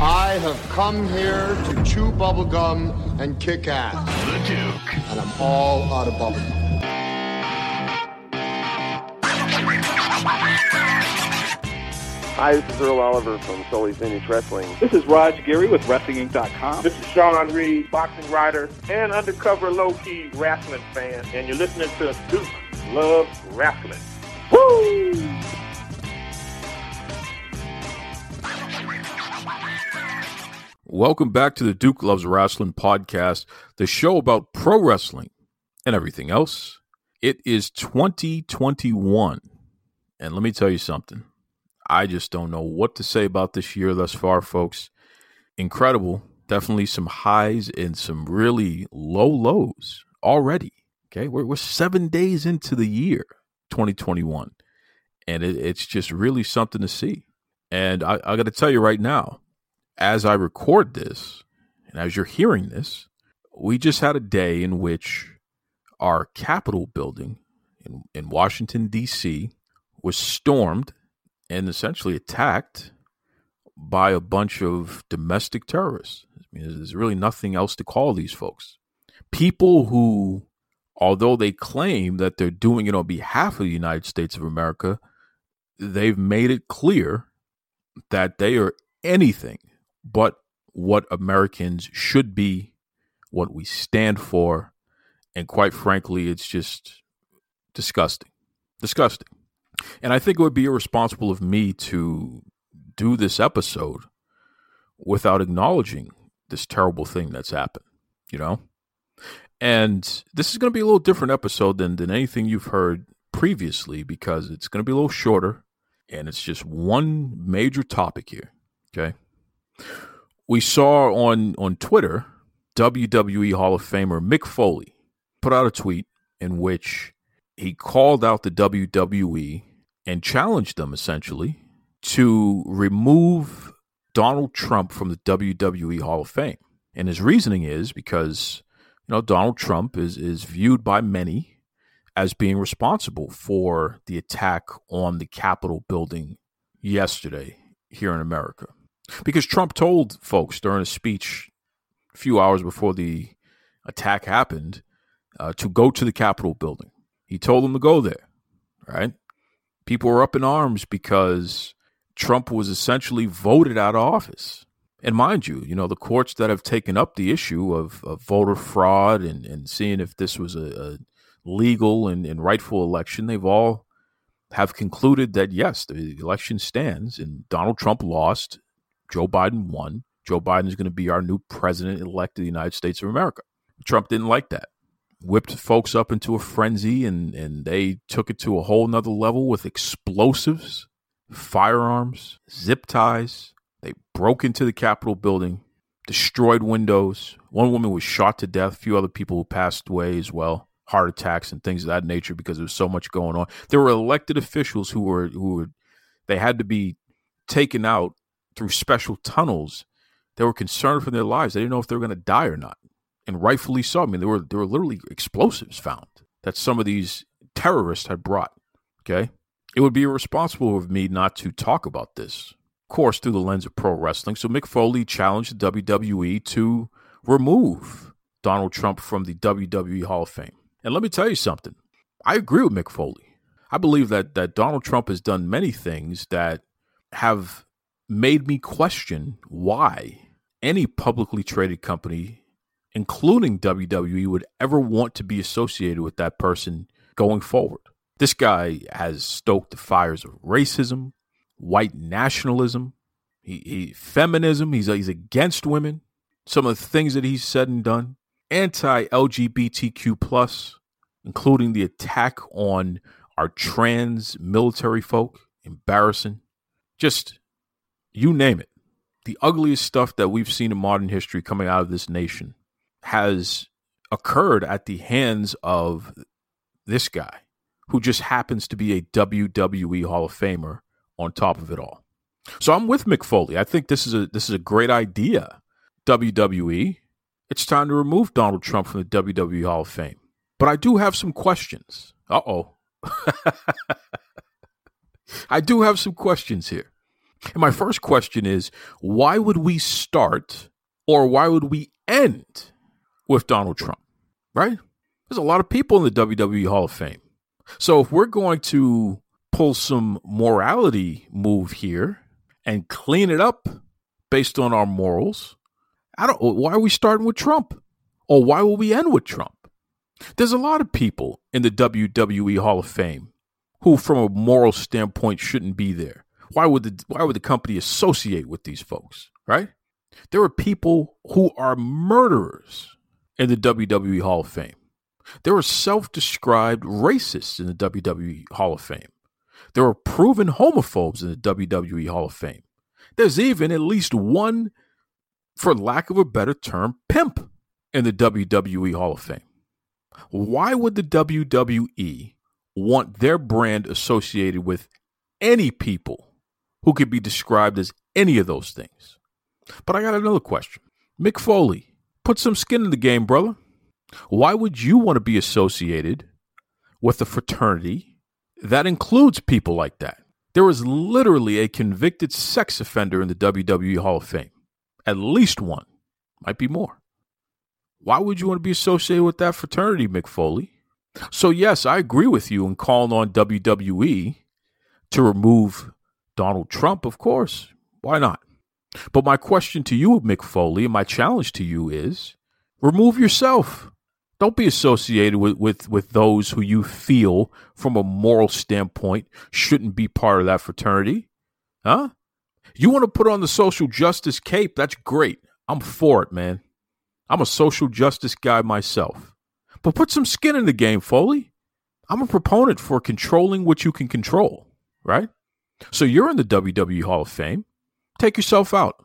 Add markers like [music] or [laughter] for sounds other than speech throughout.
I have come here to chew bubblegum and kick ass. the Duke. And I'm all out of bubblegum. Hi, this is Earl Oliver from Sully's Vintage Wrestling. This is Raj Giri with WrestlingInc.com. This is Sean Reed, boxing writer and undercover low key wrestling fan, and you're listening to Duke Love Wrestling. Woo! Welcome back to the Duke Loves Wrestling podcast, the show about pro wrestling and everything else. It is 2021. And let me tell you something. I just don't know what to say about this year thus far, folks. Incredible. Definitely some highs and some really low lows already. Okay. We're, we're seven days into the year 2021. And it, it's just really something to see. And I, I got to tell you right now, as I record this, and as you're hearing this, we just had a day in which our Capitol building in, in Washington, D.C., was stormed and essentially attacked by a bunch of domestic terrorists. I mean, there's- there's really nothing else to call these folks. People who, although they claim that they're doing it on behalf of the United States of America, they've made it clear that they are anything but what Americans should be, what we stand for. And quite frankly, it's just disgusting. Disgusting. And I think it would be irresponsible of me to do this episode without acknowledging this terrible thing that's happened, you know? And this is going to be a little different episode than, than anything you've heard previously because it's going to be a little shorter and it's just one major topic here, okay? We saw on on Twitter WWE Hall of Famer Mick Foley put out a tweet in which he called out the WWE and challenged them essentially to remove Donald Trump from the WWE Hall of Fame. And his reasoning is because you know Donald Trump is is viewed by many as being responsible for the attack on the Capitol building yesterday here in America. Because Trump told folks during a speech a few hours before the attack happened uh, to go to the Capitol building. He told them to go there, right? People were up in arms because Trump was essentially voted out of office. And mind you, you know, the courts that have taken up the issue of, of voter fraud and, and seeing if this was a, a legal and, and rightful election, they've all have concluded that yes, the election stands and Donald Trump lost, Joe Biden won. Joe Biden is going to be our new president elect of the United States of America. Trump didn't like that. Whipped folks up into a frenzy and, and they took it to a whole nother level with explosives, firearms, zip ties. They broke into the Capitol building, destroyed windows. One woman was shot to death, a few other people who passed away as well heart attacks and things of that nature because there was so much going on. There were elected officials who were who were they had to be taken out through special tunnels. They were concerned for their lives. They didn't know if they were going to die or not, and rightfully so. I mean, there were there were literally explosives found that some of these terrorists had brought. Okay, it would be irresponsible of me not to talk about this, of course, through the lens of pro wrestling. So Mick Foley challenged the WWE to remove Donald Trump from the WWE Hall of Fame. And let me tell you something. I agree with Mick Foley. I believe that that Donald Trump has done many things that have made me question why any publicly traded company, including WWE, would ever want to be associated with that person going forward. This guy has stoked the fires of racism, white nationalism, he, he feminism. He's he's against women. Some of the things that he's said and done, anti-LGBTQ plus, including the attack on our trans military folk, embarrassing. Just you name it. The ugliest stuff that we've seen in modern history coming out of this nation has occurred at the hands of this guy who just happens to be a WWE Hall of Famer on top of it all. So I'm with Mick Foley. I think this is a this is a great idea. WWE, it's time to remove Donald Trump from the WWE Hall of Fame. But I do have some questions. Uh oh. [laughs] I do have some questions here. And my first question is why would we start or why would we end with Donald Trump? Right? There's a lot of people in the WWE Hall of Fame. So if we're going to pull some morality move here and clean it up based on our morals, I don't why are we starting with Trump? Or why will we end with Trump? There's a lot of people in the WWE Hall of Fame who from a moral standpoint shouldn't be there. Why would the why would the company associate with these folks, right? There are people who are murderers in the WWE Hall of Fame. There are self-described racists in the WWE Hall of Fame. There are proven homophobes in the WWE Hall of Fame. There's even at least one, for lack of a better term, pimp in the WWE Hall of Fame. Why would the WWE want their brand associated with any people who could be described as any of those things. But I got another question. Mick Foley, put some skin in the game, brother. Why would you want to be associated with a fraternity that includes people like that? There is literally a convicted sex offender in the WWE Hall of Fame. At least one. Might be more. Why would you want to be associated with that fraternity, Mick Foley? So, yes, I agree with you in calling on WWE to remove Donald Trump, of course. Why not? But my question to you, Mick Foley, and my challenge to you is remove yourself. Don't be associated with, with, with those who you feel, from a moral standpoint, shouldn't be part of that fraternity. Huh? You want to put on the social justice cape? That's great. I'm for it, man. I'm a social justice guy myself. But put some skin in the game, Foley. I'm a proponent for controlling what you can control, right? So you're in the WWE Hall of Fame. Take yourself out.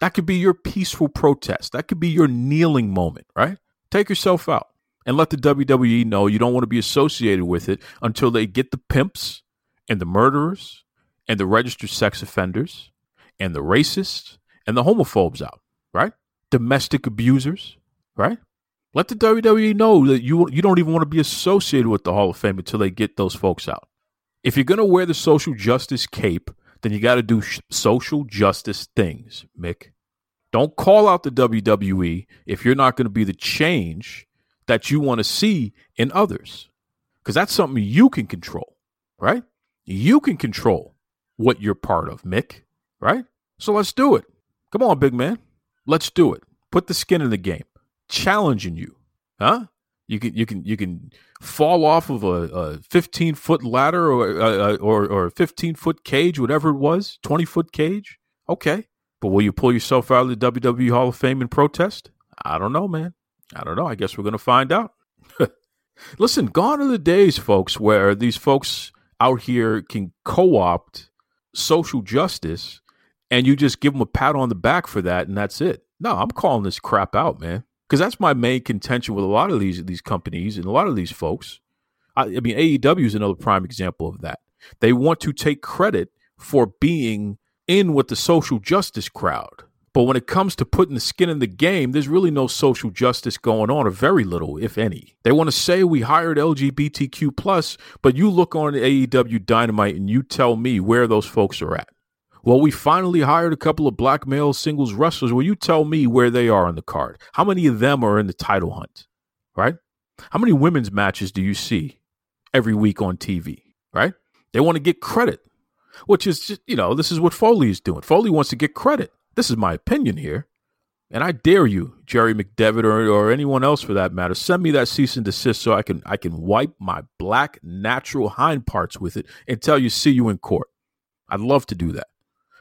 That could be your peaceful protest. That could be your kneeling moment, right? Take yourself out and let the WWE know you don't want to be associated with it until they get the pimps and the murderers and the registered sex offenders and the racists and the homophobes out, right? Domestic abusers, right? Let the WWE know that you you don't even want to be associated with the Hall of Fame until they get those folks out. If you're going to wear the social justice cape, then you got to do sh- social justice things, Mick. Don't call out the WWE if you're not going to be the change that you want to see in others. Because that's something you can control, right? You can control what you're part of, Mick, right? So let's do it. Come on, big man. Let's do it. Put the skin in the game challenging you, huh? You can you can you can fall off of a, a 15 foot ladder or uh, uh, or or a 15 foot cage, whatever it was, 20 foot cage. Okay, but will you pull yourself out of the WWE Hall of Fame in protest? I don't know, man. I don't know. I guess we're gonna find out. [laughs] Listen, gone are the days, folks, where these folks out here can co-opt social justice, and you just give them a pat on the back for that, and that's it. No, I'm calling this crap out, man because that's my main contention with a lot of these these companies and a lot of these folks. I, I mean, AEW is another prime example of that. They want to take credit for being in with the social justice crowd. But when it comes to putting the skin in the game, there's really no social justice going on, or very little, if any. They want to say we hired LGBTQ plus, but you look on AEW Dynamite and you tell me where those folks are at. Well, we finally hired a couple of black male singles wrestlers. Will you tell me where they are on the card? How many of them are in the title hunt? Right? How many women's matches do you see every week on TV? Right? They want to get credit, which is just, you know, this is what Foley is doing. Foley wants to get credit. This is my opinion here. And I dare you, Jerry McDevitt or, or anyone else for that matter, send me that cease and desist so I can I can wipe my black natural hind parts with it and tell you see you in court. I'd love to do that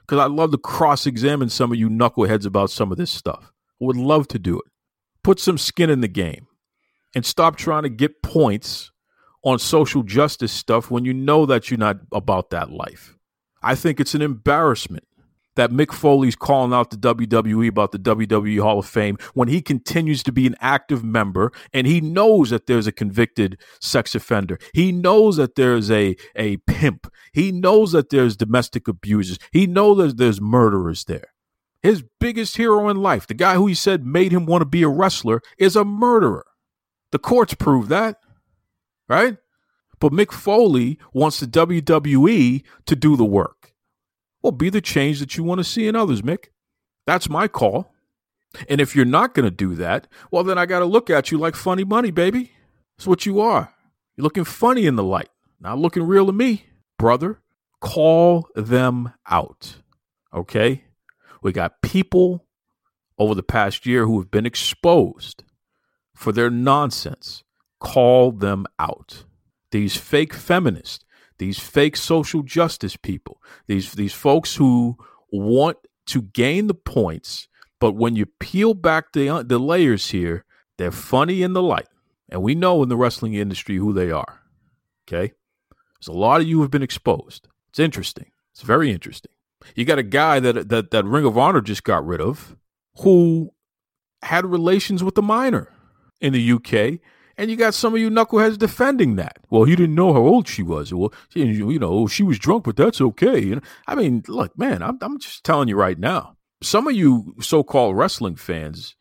because I'd love to cross examine some of you knuckleheads about some of this stuff. I would love to do it. Put some skin in the game and stop trying to get points on social justice stuff when you know that you're not about that life. I think it's an embarrassment that Mick Foley's calling out the WWE about the WWE Hall of Fame when he continues to be an active member and he knows that there's a convicted sex offender. He knows that there's a, a pimp. He knows that there's domestic abusers. He knows that there's murderers there. His biggest hero in life, the guy who he said made him want to be a wrestler, is a murderer. The courts prove that, right? But Mick Foley wants the WWE to do the work. Well, be the change that you want to see in others, Mick. That's my call. And if you're not going to do that, well, then I got to look at you like funny money, baby. That's what you are. You're looking funny in the light, not looking real to me, brother. Call them out. Okay? We got people over the past year who have been exposed for their nonsense. Call them out. These fake feminists, these fake social justice people, these these folks who want to gain the points, but when you peel back the uh, the layers here, they're funny in the light, and we know in the wrestling industry who they are. Okay, there's a lot of you have been exposed. It's interesting. It's very interesting. You got a guy that that that Ring of Honor just got rid of, who had relations with a minor in the UK, and you got some of you knuckleheads defending that. Well, he didn't know how old she was. Well, you know, she was drunk, but that's okay. You know, I mean, look, man, I'm I'm just telling you right now. Some of you so-called wrestling fans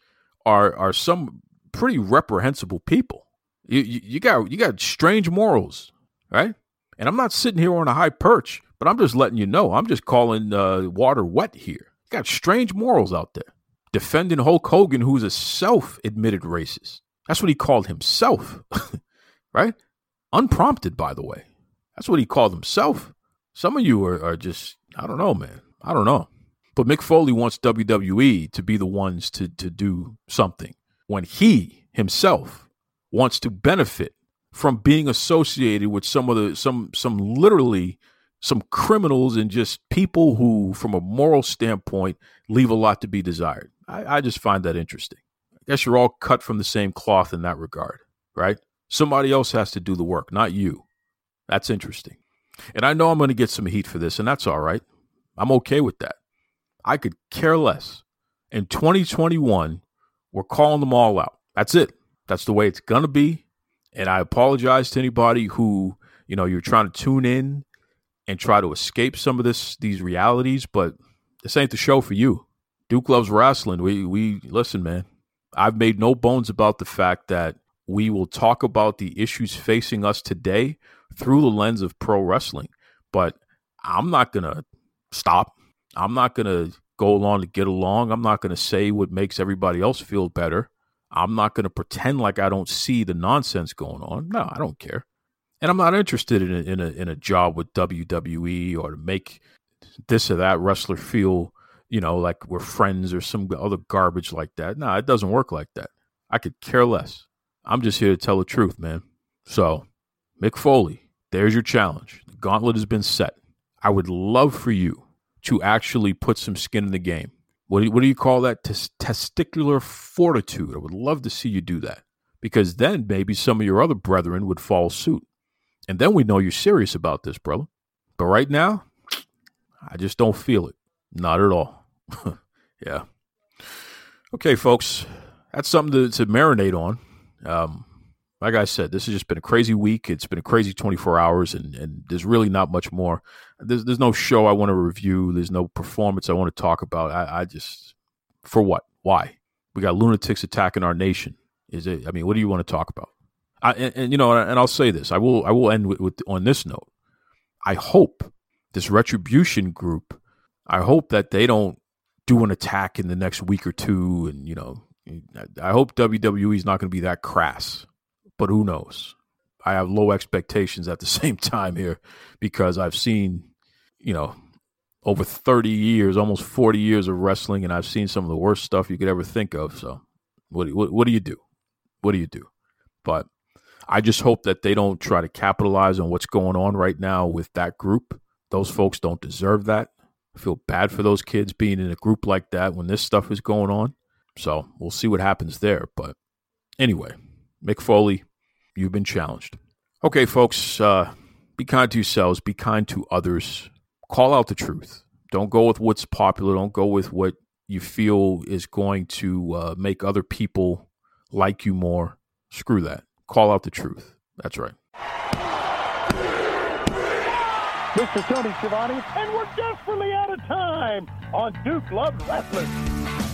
are are some pretty reprehensible people. You, you, you got you got strange morals, right? And I'm not sitting here on a high perch, but I'm just letting you know. I'm just calling uh, water wet here. You got strange morals out there. Defending Hulk Hogan, who's a self-admitted racist. That's what he called himself, [laughs] right? Unprompted, by the way. That's what he called himself. Some of you are, are just, I don't know, man. I don't know. But Mick Foley wants WWE to be the ones to, to do something when he himself wants to benefit from being associated with some of the some some literally some criminals and just people who from a moral standpoint leave a lot to be desired. I, I just find that interesting guess you're all cut from the same cloth in that regard, right? Somebody else has to do the work, not you. That's interesting. And I know I'm going to get some heat for this, and that's all right. I'm okay with that. I could care less. In 2021, we're calling them all out. That's it. That's the way it's going to be. And I apologize to anybody who, you know, you're trying to tune in and try to escape some of this these realities, but this ain't the show for you. Duke loves wrestling. We we listen, man. I've made no bones about the fact that we will talk about the issues facing us today through the lens of pro wrestling. But I'm not going to stop. I'm not going to go along to get along. I'm not going to say what makes everybody else feel better. I'm not going to pretend like I don't see the nonsense going on. No, I don't care. And I'm not interested in a, in a, in a job with WWE or to make this or that wrestler feel you know, like we're friends or some other garbage like that. No, it doesn't work like that. I could care less. I'm just here to tell the truth, man. So, Mick Foley, there's your challenge. The gauntlet has been set. I would love for you to actually put some skin in the game. What do you, what do you call that? Tes- testicular fortitude. I would love to see you do that because then maybe some of your other brethren would follow suit. And then we know you're serious about this, brother. But right now, I just don't feel it. Not at all. [laughs] yeah. Okay, folks, that's something to, to marinate on. Um, like I said, this has just been a crazy week. It's been a crazy 24 hours, and, and there's really not much more. There's, there's no show I want to review. There's no performance I want to talk about. I, I just, for what? Why? We got lunatics attacking our nation. Is it? I mean, what do you want to talk about? I, and, and, you know, and I'll say this. I will. I will end with, with on this note. I hope this retribution group. I hope that they don't do an attack in the next week or two. And, you know, I hope WWE is not going to be that crass, but who knows? I have low expectations at the [laughs] same time here because I've seen, you know, over 30 years, almost 40 years of wrestling, and I've seen some of the worst stuff you could ever think of. So, what, what, what do you do? What do you do? But I just hope that they don't try to capitalize on what's going on right now with that group. Those folks don't deserve that. I feel bad for those kids being in a group like that when this stuff is going on. So we'll see what happens there. But anyway, Mick Foley, you've been challenged. Okay, folks, uh, be kind to yourselves, be kind to others, call out the truth. Don't go with what's popular, don't go with what you feel is going to uh, make other people like you more. Screw that. Call out the truth. That's right. Mr. Tony Schiavone, and we're desperately out of time on Duke Love Wrestling.